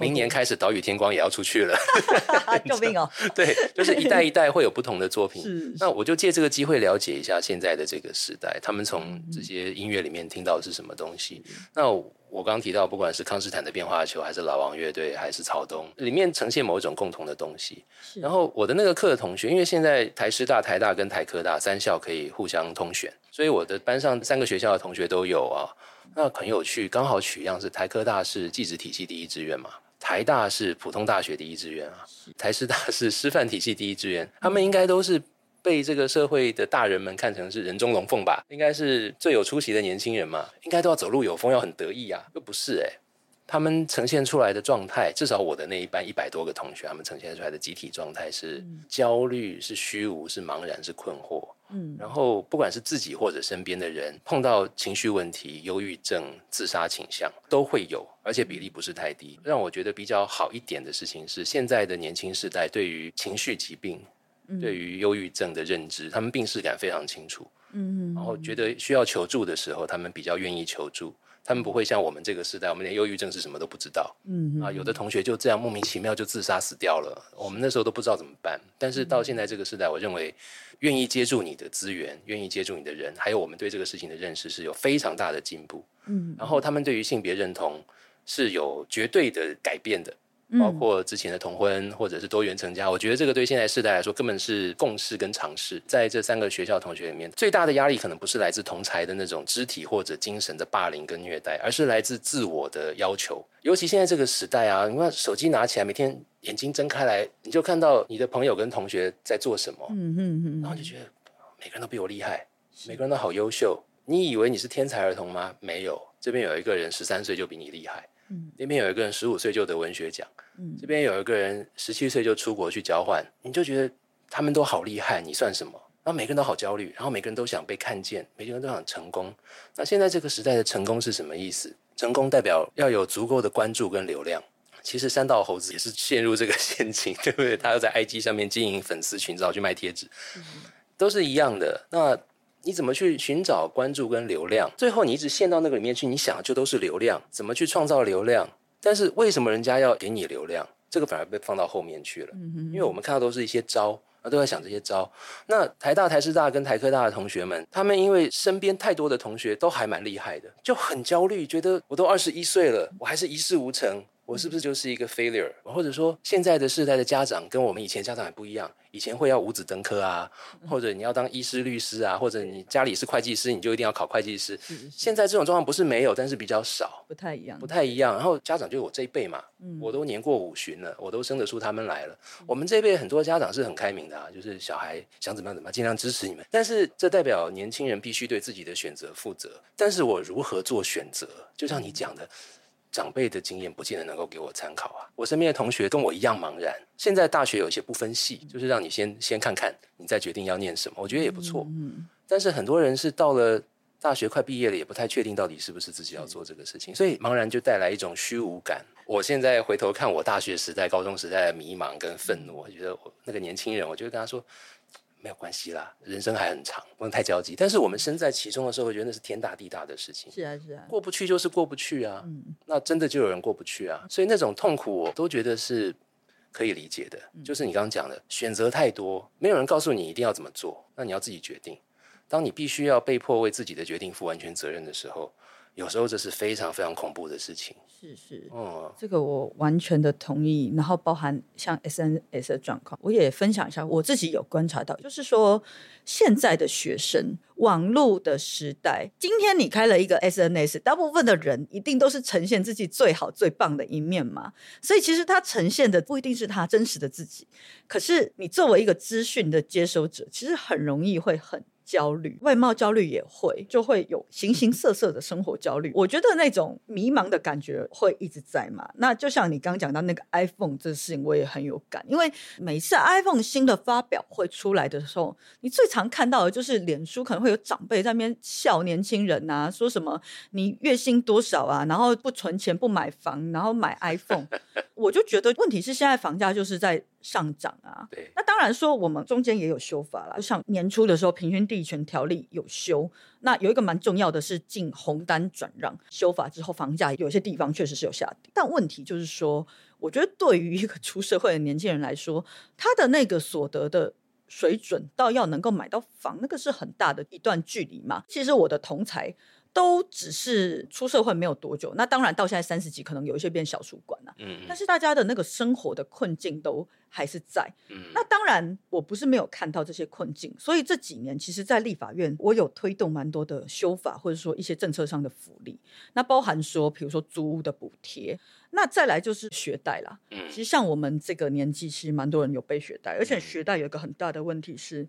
明年开始《岛屿天光》也要出去了，救命哦！对，就是一代一代会有不同的作品。那我就借这个机会了解一下现在的这个时代，他们从嗯这些音乐里面听到的是什么东西。那我刚刚提到，不管是康斯坦的变化球，还是老王乐队，还是草东，里面呈现某一种共同的东西。然后我的那个课的同学，因为现在台师大、台大跟台科大三校可以互相通选，所以我的班上三个学校的同学都有啊。那很有趣，刚好取样是台科大是技职体系第一志愿嘛，台大是普通大学第一志愿啊，台师大是师范体系第一志愿，他们应该都是被这个社会的大人们看成是人中龙凤吧，应该是最有出息的年轻人嘛，应该都要走路有风，要很得意啊，又不是哎、他们呈现出来的状态，至少我的那一班一百多个同学，他们呈现出来的集体状态是焦虑、是虚无、是茫然、是困惑。嗯然后不管是自己或者身边的人，碰到情绪问题、忧郁症、自杀倾向都会有，而且比例不是太低。让我觉得比较好一点的事情是，现在的年轻时代对于情绪疾病、对于忧郁症的认知，他们病视感非常清楚。嗯然后觉得需要求助的时候，他们比较愿意求助。他们不会像我们这个时代，我们连忧郁症是什么都不知道嗯啊。有的同学就这样莫名其妙就自杀死掉了，我们那时候都不知道怎么办。但是到现在这个时代，我认为愿意接住你的资源，愿意接住你的人，还有我们对这个事情的认识是有非常大的进步。嗯然后他们对于性别认同是有绝对的改变的。嗯包括之前的同婚或者是多元成家，我觉得这个对现在世代来说根本是共识跟尝试。在这三个学校同学里面，最大的压力可能不是来自同才的那种肢体或者精神的霸凌跟虐待，而是来自自我的要求。尤其现在这个时代啊，你看手机拿起来，每天眼睛睁开来，你就看到你的朋友跟同学在做什么，嗯嗯嗯然后就觉得每个人都比我厉害，每个人都好优秀。你以为你是天才儿童吗？没有，这边有一个人十三岁就比你厉害，嗯那边有一个人十五岁就得文学奖，嗯这边有一个人十七岁就出国去交换，你就觉得他们都好厉害，你算什么？然后每个人都好焦虑，然后每个人都想被看见，每个人都想成功。那现在这个时代的成功是什么意思？成功代表要有足够的关注跟流量。其实三道猴子也是陷入这个陷阱，对不对？他要在 IG 上面经营粉丝群，然后去卖贴纸，都是一样的。那你怎么去寻找关注跟流量？最后你一直陷到那个里面去，你想的就都是流量，怎么去创造流量？但是为什么人家要给你流量？这个反而被放到后面去了，因为我们看到都是一些招。啊，都在想这些招。那台大、台师大跟台科大的同学们，他们因为身边太多的同学都还蛮厉害的，就很焦虑，觉得我都二十一岁了，我还是一事无成，我是不是就是一个 failure？或者说，现在的世代的家长跟我们以前家长还不一样，以前会要五子登科啊，或者你要当医师、律师啊，或者你家里是会计师，你就一定要考会计师。现在这种状况不是没有，但是比较少。不太一样不。太一样。然后家长就是我这一辈嘛，我都年过五旬了，我都生得出他们来了。我们这一辈很多家长是很开明的啊，就是小孩想怎么样怎么样，尽量支持你们。但是这代表年轻人必须对自己的选择负责。但是我如何做选择？就像你讲的。长辈的经验不见得能够给我参考啊。我身边的同学跟我一样茫然。现在大学有一些不分系，就是让你先先看看，你再决定要念什么，我觉得也不错。嗯。但是很多人是到了大学快毕业了，也不太确定到底是不是自己要做这个事情，所以茫然就带来一种虚无感。我现在回头看我大学时代、高中时代的迷茫跟愤怒，我觉得我那个年轻人，我就跟他说。没有关系啦，人生还很长，不能太焦急。但是我们身在其中的时候，我觉得那是天大地大的事情。是啊，是啊，过不去就是过不去啊。嗯，那真的就有人过不去啊。所以那种痛苦，我都觉得是可以理解的。就是你刚刚讲的，选择太多，没有人告诉你一定要怎么做，那你要自己决定。当你必须要被迫为自己的决定负完全责任的时候。有时候这是非常非常恐怖的事情。是是，哦，这个我完全的同意。然后包含像 SNS 的状况，我也分享一下，我自己有观察到，就是说现在的学生，网络的时代，今天你开了一个 SNS，大部分的人一定都是呈现自己最好最棒的一面嘛。所以其实他呈现的不一定是他真实的自己。可是你作为一个资讯的接收者，其实很容易会很。焦虑，外貌焦虑也会，就会有形形色色的生活焦虑。我觉得那种迷茫的感觉会一直在嘛。那就像你刚讲到那个 iPhone 这事情，我也很有感，因为每次 iPhone 新的发表会出来的时候，你最常看到的就是脸书可能会有长辈在那边笑年轻人啊，说什么你月薪多少啊，然后不存钱不买房，然后买 iPhone。我就觉得问题是现在房价就是在。上涨啊，对，那当然说我们中间也有修法了，就像年初的时候，平均地权条例有修，那有一个蛮重要的是进红单转让修法之后，房价有些地方确实是有下跌，但问题就是说，我觉得对于一个出社会的年轻人来说，他的那个所得的水准到要能够买到房，那个是很大的一段距离嘛。其实我的同才。都只是出社会没有多久，那当然到现在三十几，可能有一些变小主管了。嗯，但是大家的那个生活的困境都还是在。嗯，那当然我不是没有看到这些困境，所以这几年其实，在立法院我有推动蛮多的修法，或者说一些政策上的福利。那包含说，比如说租屋的补贴，那再来就是学贷啦。嗯，其实像我们这个年纪，其实蛮多人有背学贷，而且学贷有一个很大的问题是，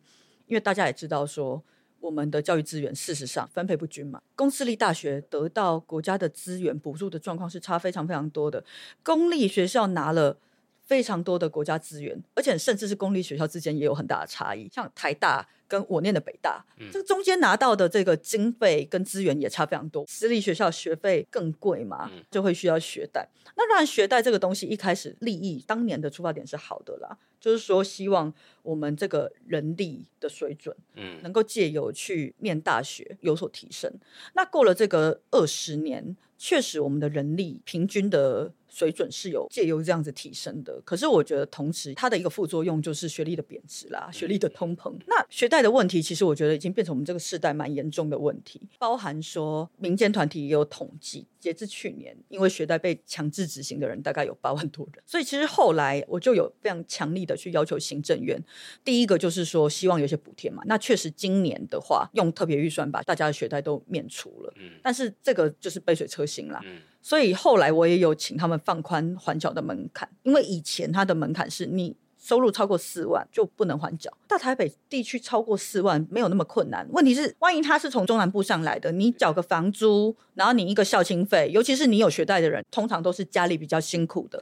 因为大家也知道说。我们的教育资源事实上分配不均嘛，公私立大学得到国家的资源补助的状况是差非常非常多的，公立学校拿了非常多的国家资源，而且甚至是公立学校之间也有很大的差异，像台大。跟我念的北大，这个中间拿到的这个经费跟资源也差非常多。私立学校学费更贵嘛，就会需要学贷。那当然，学贷这个东西一开始利益当年的出发点是好的啦，就是说希望我们这个人力的水准，嗯，能够借由去念大学有所提升。那过了这个二十年，确实我们的人力平均的。水准是有借由这样子提升的，可是我觉得同时它的一个副作用就是学历的贬值啦，学历的通膨。那学贷的问题，其实我觉得已经变成我们这个世代蛮严重的问题，包含说民间团体也有统计，截至去年，因为学贷被强制执行的人大概有八万多人。所以其实后来我就有非常强力的去要求行政院，第一个就是说希望有些补贴嘛。那确实今年的话，用特别预算把大家的学贷都免除了，嗯，但是这个就是杯水车薪啦。嗯。所以后来我也有请他们放宽还缴的门槛，因为以前它的门槛是你收入超过四万就不能还缴。大台北地区超过四万没有那么困难，问题是万一他是从中南部上来的，你缴个房租，然后你一个校庆费，尤其是你有学贷的人，通常都是家里比较辛苦的。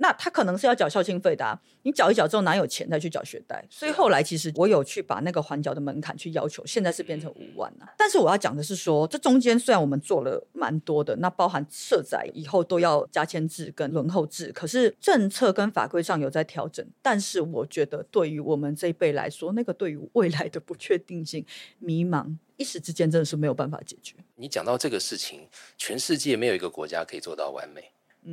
那他可能是要缴校庆费的，你缴一缴之后哪有钱再去缴学贷？所以后来其实我有去把那个缓缴的门槛去要求，现在是变成五万了。但是我要讲的是说，这中间虽然我们做了蛮多的，那包含设在以后都要加签制跟轮候制，可是政策跟法规上有在调整。但是我觉得对于我们这一辈来说，那个对于未来的不确定性、迷茫，一时之间真的是没有办法解决。你讲到这个事情，全世界没有一个国家可以做到完美。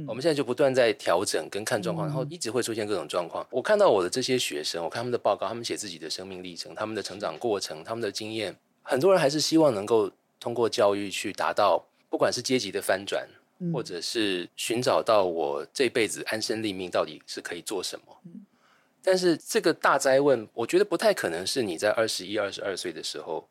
我们现在就不断在调整跟看状况，然后一直会出现各种状况。我看到我的这些学生，我看他们的报告，他们写自己的生命历程、他们的成长过程、他们的经验，很多人还是希望能够通过教育去达到，不管是阶级的翻转，或者是寻找到我这辈子安身立命到底是可以做什么。但是这个大灾问，我觉得不太可能是你在二十一、二十二岁的时候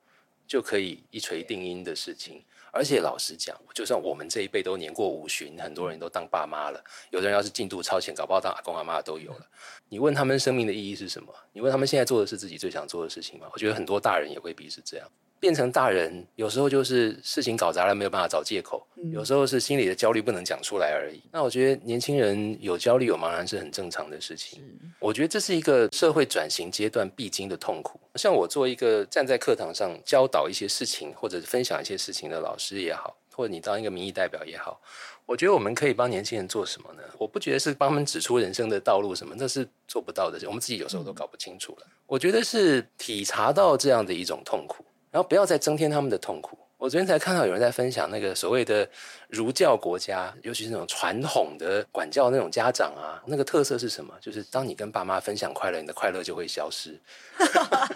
就可以一锤定音的事情。而且老实讲，就算我们这一辈都年过五旬，很多人都当爸妈了，有的人要是进度超前，搞不好当阿公阿妈都有了。你问他们生命的意义是什么？你问他们现在做的是自己最想做的事情吗？我觉得很多大人也未必是这样。变成大人，有时候就是事情搞砸了，没有办法找借口，有时候是心里的焦虑不能讲出来而已。那我觉得年轻人有焦虑有茫然是很正常的事情。我觉得这是一个社会转型阶段必经的痛苦。像我做一个站在课堂上教导一些事情或者分享一些事情的老师也好，或者你当一个民意代表也好。我觉得我们可以帮年轻人做什么呢？我不觉得是帮他们指出人生的道路什么，那是做不到的。我们自己有时候都搞不清楚了。我觉得是体察到这样的一种痛苦，然后不要再增添他们的痛苦。我昨天才看到有人在分享那个所谓的儒教国家，尤其是那种传统的管教那种家长啊，那个特色是什么？就是当你跟爸妈分享快乐，你的快乐就会消失。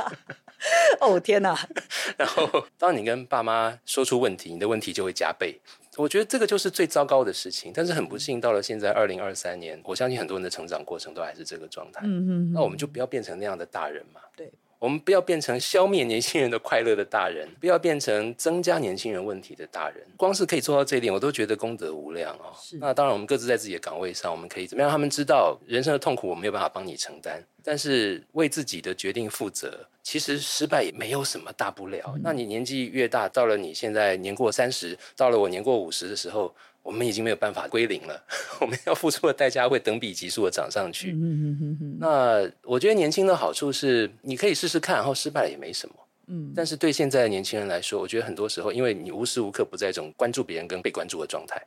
哦天哪！然后当你跟爸妈说出问题，你的问题就会加倍。我觉得这个就是最糟糕的事情，但是很不幸，到了现在二零二三年，我相信很多人的成长过程都还是这个状态。嗯嗯，那我们就不要变成那样的大人嘛。对。我们不要变成消灭年轻人的快乐的大人，不要变成增加年轻人问题的大人。光是可以做到这一点，我都觉得功德无量哦。那当然，我们各自在自己的岗位上，我们可以怎么样？他们知道人生的痛苦，我没有办法帮你承担，但是为自己的决定负责，其实失败也没有什么大不了。那你年纪越大，到了你现在年过三十，到了我年过五十的时候。我们已经没有办法归零了，我们要付出的代价会等比级数的涨上去。那我觉得年轻的好处是，你可以试试看，然后失败了也没什么。嗯，但是对现在的年轻人来说，我觉得很多时候，因为你无时无刻不在一种关注别人跟被关注的状态，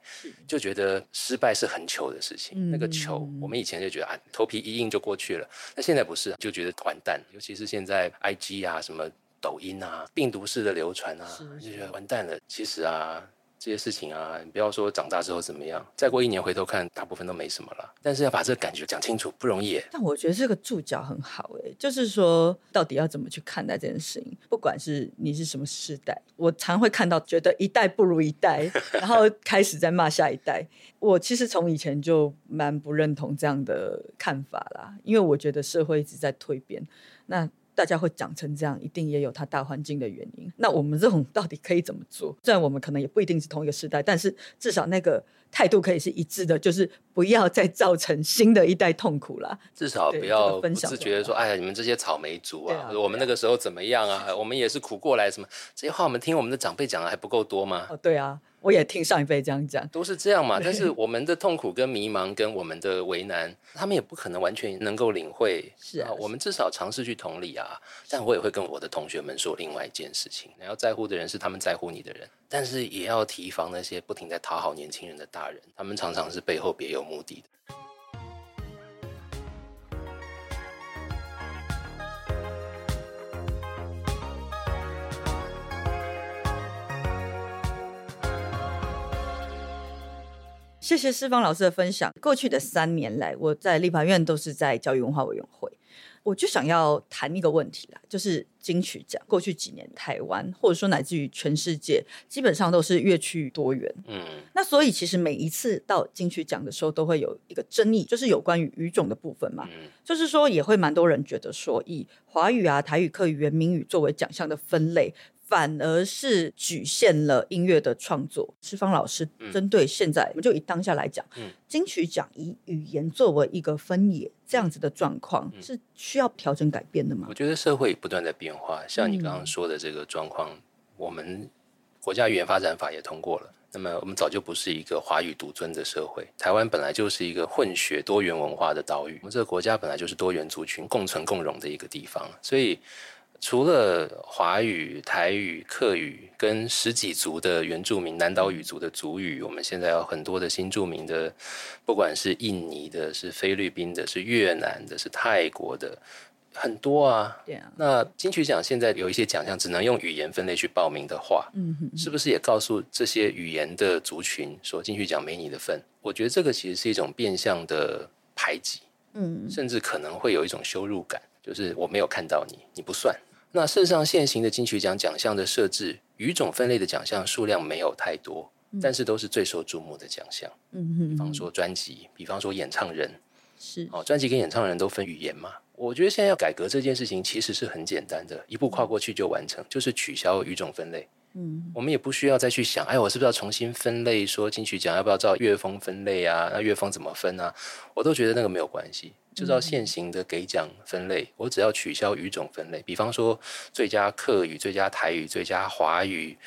就觉得失败是很糗的事情。那个糗，我们以前就觉得啊，头皮一硬就过去了。那现在不是，就觉得完蛋。尤其是现在 I G 啊，什么抖音啊，病毒式的流传啊，就觉得完蛋了。其实啊。这些事情啊，你不要说长大之后怎么样，再过一年回头看，大部分都没什么了。但是要把这个感觉讲清楚不容易。但我觉得这个注脚很好哎，就是说到底要怎么去看待这件事情？不管是你是什么时代，我常会看到觉得一代不如一代，然后开始在骂下一代。我其实从以前就蛮不认同这样的看法啦，因为我觉得社会一直在蜕变。那大家会长成这样，一定也有它大环境的原因。那我们这种到底可以怎么做？虽然我们可能也不一定是同一个时代，但是至少那个态度可以是一致的，就是不要再造成新的一代痛苦了。至少不要不是觉得说，哎呀，你们这些草莓族啊，我们那个时候怎么样啊？我们也是苦过来，什么这些话我们听我们的长辈讲的还不够多吗？哦，对啊。我也听上一辈这样讲，都是这样嘛。但是我们的痛苦跟迷茫跟我们的为难，他们也不可能完全能够领会。是啊，我们至少尝试去同理啊。但我也会跟我的同学们说另外一件事情：你要在乎的人是他们在乎你的人，但是也要提防那些不停在讨好年轻人的大人，他们常常是背后别有目的的。谢谢四方老师的分享。过去的三年来，我在立法院都是在教育文化委员会，我就想要谈一个问题啦，就是金曲奖。过去几年，台湾或者说乃至于全世界，基本上都是乐曲多元。嗯，那所以其实每一次到金曲奖的时候，都会有一个争议，就是有关于语种的部分嘛。嗯，就是说也会蛮多人觉得说，以华语啊、台语、客语、原名语作为奖项的分类。反而是局限了音乐的创作。施方老师针对现在，我们就以当下来讲，金曲奖以语言作为一个分野，这样子的状况是需要调整改变的吗？我觉得社会不断在变化，像你刚刚说的这个状况，我们国家语言发展法也通过了。那么我们早就不是一个华语独尊的社会，台湾本来就是一个混血多元文化的岛屿，我们这个国家本来就是多元族群共存共荣的一个地方，所以。除了华语、台语、客语跟十几族的原住民南岛语族的族语，我们现在有很多的新住民的，不管是印尼的、是菲律宾的、是越南的、是泰国的，很多啊。对啊。那金曲奖现在有一些奖项只能用语言分类去报名的话，嗯哼，是不是也告诉这些语言的族群说金曲奖没你的份？我觉得这个其实是一种变相的排挤，嗯，甚至可能会有一种羞辱感，就是我没有看到你，你不算。那事实上，现行的金曲奖奖项的设置，语种分类的奖项数量没有太多，但是都是最受注目的奖项。嗯哼，比方说专辑，比方说演唱人，是哦，专辑跟演唱人都分语言嘛。我觉得现在要改革这件事情，其实是很简单的，一步跨过去就完成，就是取消语种分类。嗯，我们也不需要再去想，哎，我是不是要重新分类？说金曲奖要不要照乐风分类啊？那乐风怎么分啊？我都觉得那个没有关系。就照现行的给奖分类，我只要取消语种分类，比方说最佳客语、最佳台语、最佳华语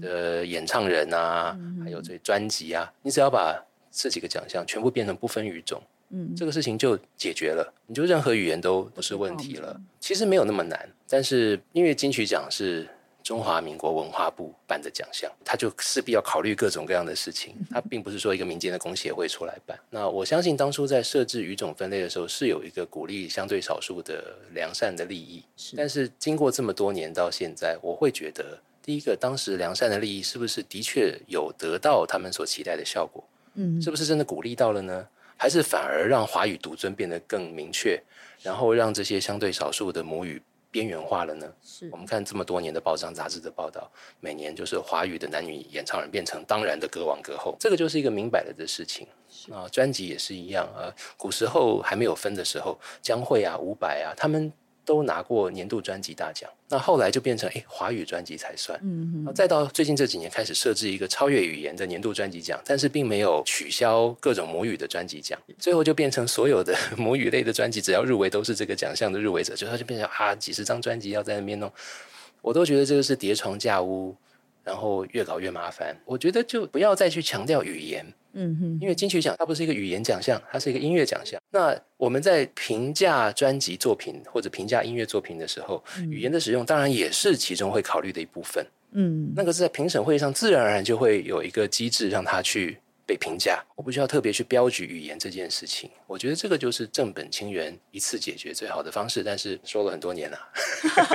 的演唱人啊，还有这专辑啊，你只要把这几个奖项全部变成不分语种，嗯，这个事情就解决了，你就任何语言都不是问题了。其实没有那么难，但是因为金曲奖是。中华民国文化部办的奖项，他就势必要考虑各种各样的事情。他并不是说一个民间的工协会出来办。那我相信当初在设置语种分类的时候，是有一个鼓励相对少数的良善的利益。但是经过这么多年到现在，我会觉得，第一个，当时良善的利益是不是的确有得到他们所期待的效果？嗯，是不是真的鼓励到了呢？还是反而让华语独尊变得更明确，然后让这些相对少数的母语？边缘化了呢？是我们看这么多年的报章杂志的报道，每年就是华语的男女演唱人变成当然的歌王歌后，这个就是一个明摆了的事情啊。专辑也是一样啊，古时候还没有分的时候，江蕙啊、伍佰啊，他们。都拿过年度专辑大奖，那后来就变成哎华语专辑才算，嗯嗯，再到最近这几年开始设置一个超越语言的年度专辑奖，但是并没有取消各种母语的专辑奖，最后就变成所有的 母语类的专辑只要入围都是这个奖项的入围者，就它就变成啊几十张专辑要在那边弄，我都觉得这个是叠床架屋，然后越搞越麻烦。我觉得就不要再去强调语言。嗯哼，因为金曲奖它不是一个语言奖项，它是一个音乐奖项。那我们在评价专辑作品或者评价音乐作品的时候，语言的使用当然也是其中会考虑的一部分。嗯，那个是在评审会上自然而然就会有一个机制让他去被评价，我不需要特别去标举语言这件事情。我觉得这个就是正本清源，一次解决最好的方式。但是说了很多年了，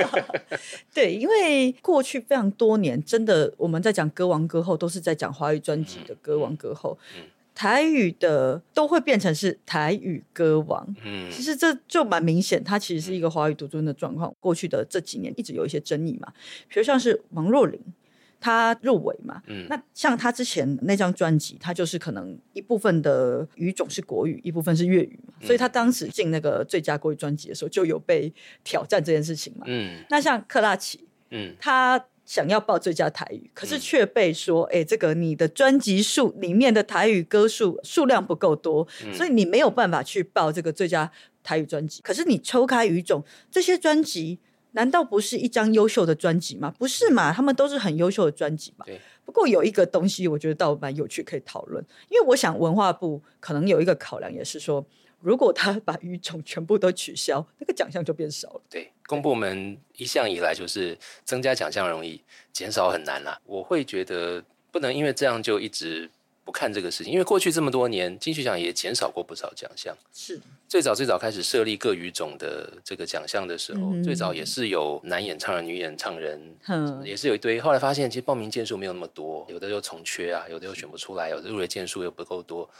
对，因为过去非常多年，真的我们在讲歌王歌后，都是在讲华语专辑的歌王歌后。嗯。台语的都会变成是台语歌王，嗯，其实这就蛮明显，它其实是一个华语独尊的状况。过去的这几年一直有一些争议嘛，比如像是王若琳，她入围嘛，嗯，那像他之前那张专辑，他就是可能一部分的语种是国语，一部分是粤语嘛，所以他当时进那个最佳国语专辑的时候，就有被挑战这件事情嘛，嗯，那像克拉奇，嗯，他。想要报最佳台语，可是却被说：“哎，这个你的专辑数里面的台语歌数数量不够多，所以你没有办法去报这个最佳台语专辑。可是你抽开语种，这些专辑难道不是一张优秀的专辑吗？不是嘛？他们都是很优秀的专辑嘛。不过有一个东西，我觉得倒蛮有趣，可以讨论。因为我想文化部可能有一个考量，也是说。如果他把语种全部都取消，那个奖项就变少了。对，公部门一向以来就是增加奖项容易，减少很难啦。我会觉得不能因为这样就一直。不看这个事情，因为过去这么多年，金曲奖也减少过不少奖项。是最早最早开始设立各语种的这个奖项的时候，最早也是有男演唱人、女演唱人，也是有一堆。后来发现，其实报名件数没有那么多，有的又重缺啊，有的又选不出来，有的入围件数又不够多，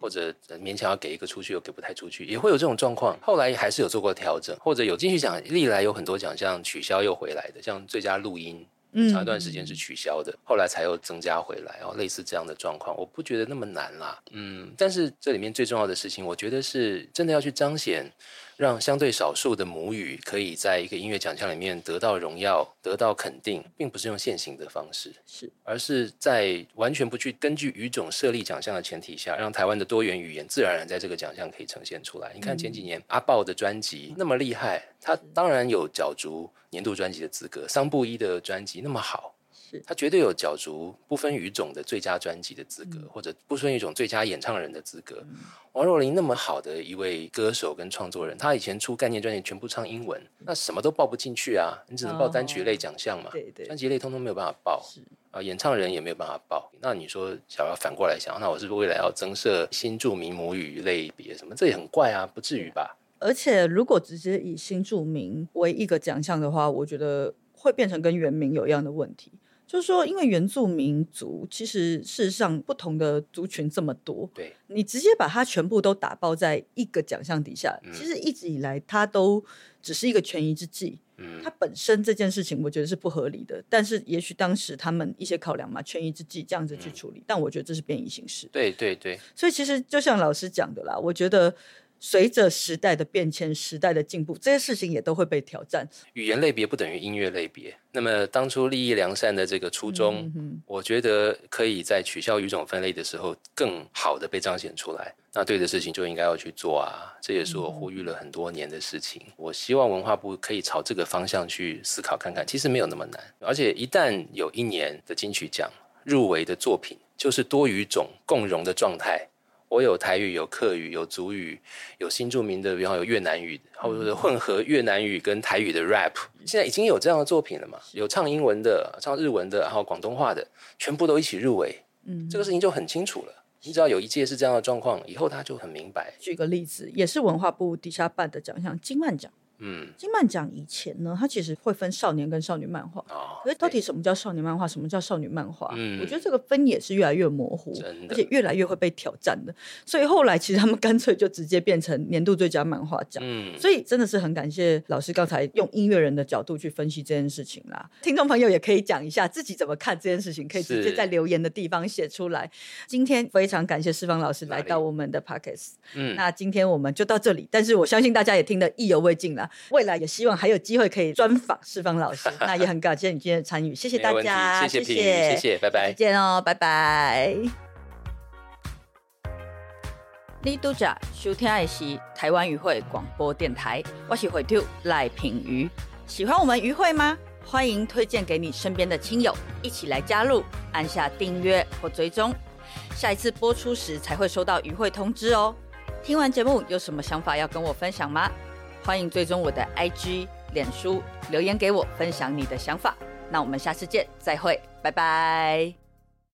或者勉强要给一个出去又给不太出去，也会有这种状况。后来还是有做过调整，或者有金曲奖历来有很多奖项取消又回来的，像最佳录音。长一段时间是取消的，后来才又增加回来哦，类似这样的状况，我不觉得那么难啦。嗯，但是这里面最重要的事情，我觉得是真的要去彰显。让相对少数的母语可以在一个音乐奖项里面得到荣耀、得到肯定，并不是用现行的方式，是，而是在完全不去根据语种设立奖项的前提下，让台湾的多元语言自然而然在这个奖项可以呈现出来。你看前几年阿豹的专辑那么厉害，他当然有角逐年度专辑的资格；桑布伊的专辑那么好。他绝对有角逐不分语种的最佳专辑的资格，或者不分语种最佳演唱人的资格。王若琳那么好的一位歌手跟创作人，他以前出概念专辑全部唱英文，那什么都报不进去啊！你只能报单曲类奖项嘛，对对，专辑类通通没有办法报，啊，演唱人也没有办法报。那你说想要反过来想，那我是不是未来要增设新著名母语类别什么？这也很怪啊，不至于吧？而且如果直接以新著名为一个奖项的话，我觉得会变成跟原名有一样的问题。就是说，因为原住民族其实事实上不同的族群这么多，对你直接把它全部都打包在一个奖项底下，其实一直以来它都只是一个权宜之计。嗯，它本身这件事情我觉得是不合理的，但是也许当时他们一些考量嘛，权宜之计这样子去处理，但我觉得这是变异形式。对对对，所以其实就像老师讲的啦，我觉得随着时代的变迁、时代的进步，这些事情也都会被挑战。语言类别不等于音乐类别。那么当初利益良善的这个初衷，我觉得可以在取消语种分类的时候，更好的被彰显出来。那对的事情就应该要去做啊！这也是我呼吁了很多年的事情。我希望文化部可以朝这个方向去思考看看，其实没有那么难。而且一旦有一年的金曲奖入围的作品，就是多语种共融的状态。我有台语，有客语，有族语，有新著名的，比方有越南语，或者混合越南语跟台语的 rap。现在已经有这样的作品了嘛？有唱英文的，唱日文的，然后广东话的，全部都一起入围。嗯，这个事情就很清楚了。你只要有一届是这样的状况，以后他就很明白。举个例子，也是文化部底下办的奖项——金曼奖。嗯，金漫奖以前呢，它其实会分少年跟少女漫画。哦，可是到底什么叫少年漫画，什么叫少女漫画？嗯，我觉得这个分也是越来越模糊，而且越来越会被挑战的。所以后来其实他们干脆就直接变成年度最佳漫画奖。嗯，所以真的是很感谢老师刚才用音乐人的角度去分析这件事情啦。听众朋友也可以讲一下自己怎么看这件事情，可以直接在留言的地方写出来。今天非常感谢释放老师来到我们的 Pockets。嗯，那今天我们就到这里，但是我相信大家也听得意犹未尽了。未来也希望还有机会可以专访释方老师，那也很感谢你今天的参与，谢谢大家，谢谢谢谢，拜拜，再见哦，拜拜。你都在收听的是台湾渔会广播电台，我是会长赖品瑜，喜欢我们渔会吗？欢迎推荐给你身边的亲友，一起来加入，按下订阅或追踪，下一次播出时才会收到渔会通知哦。听完节目有什么想法要跟我分享吗？欢迎追踪我的 IG、脸书，留言给我分享你的想法。那我们下次见，再会，拜拜。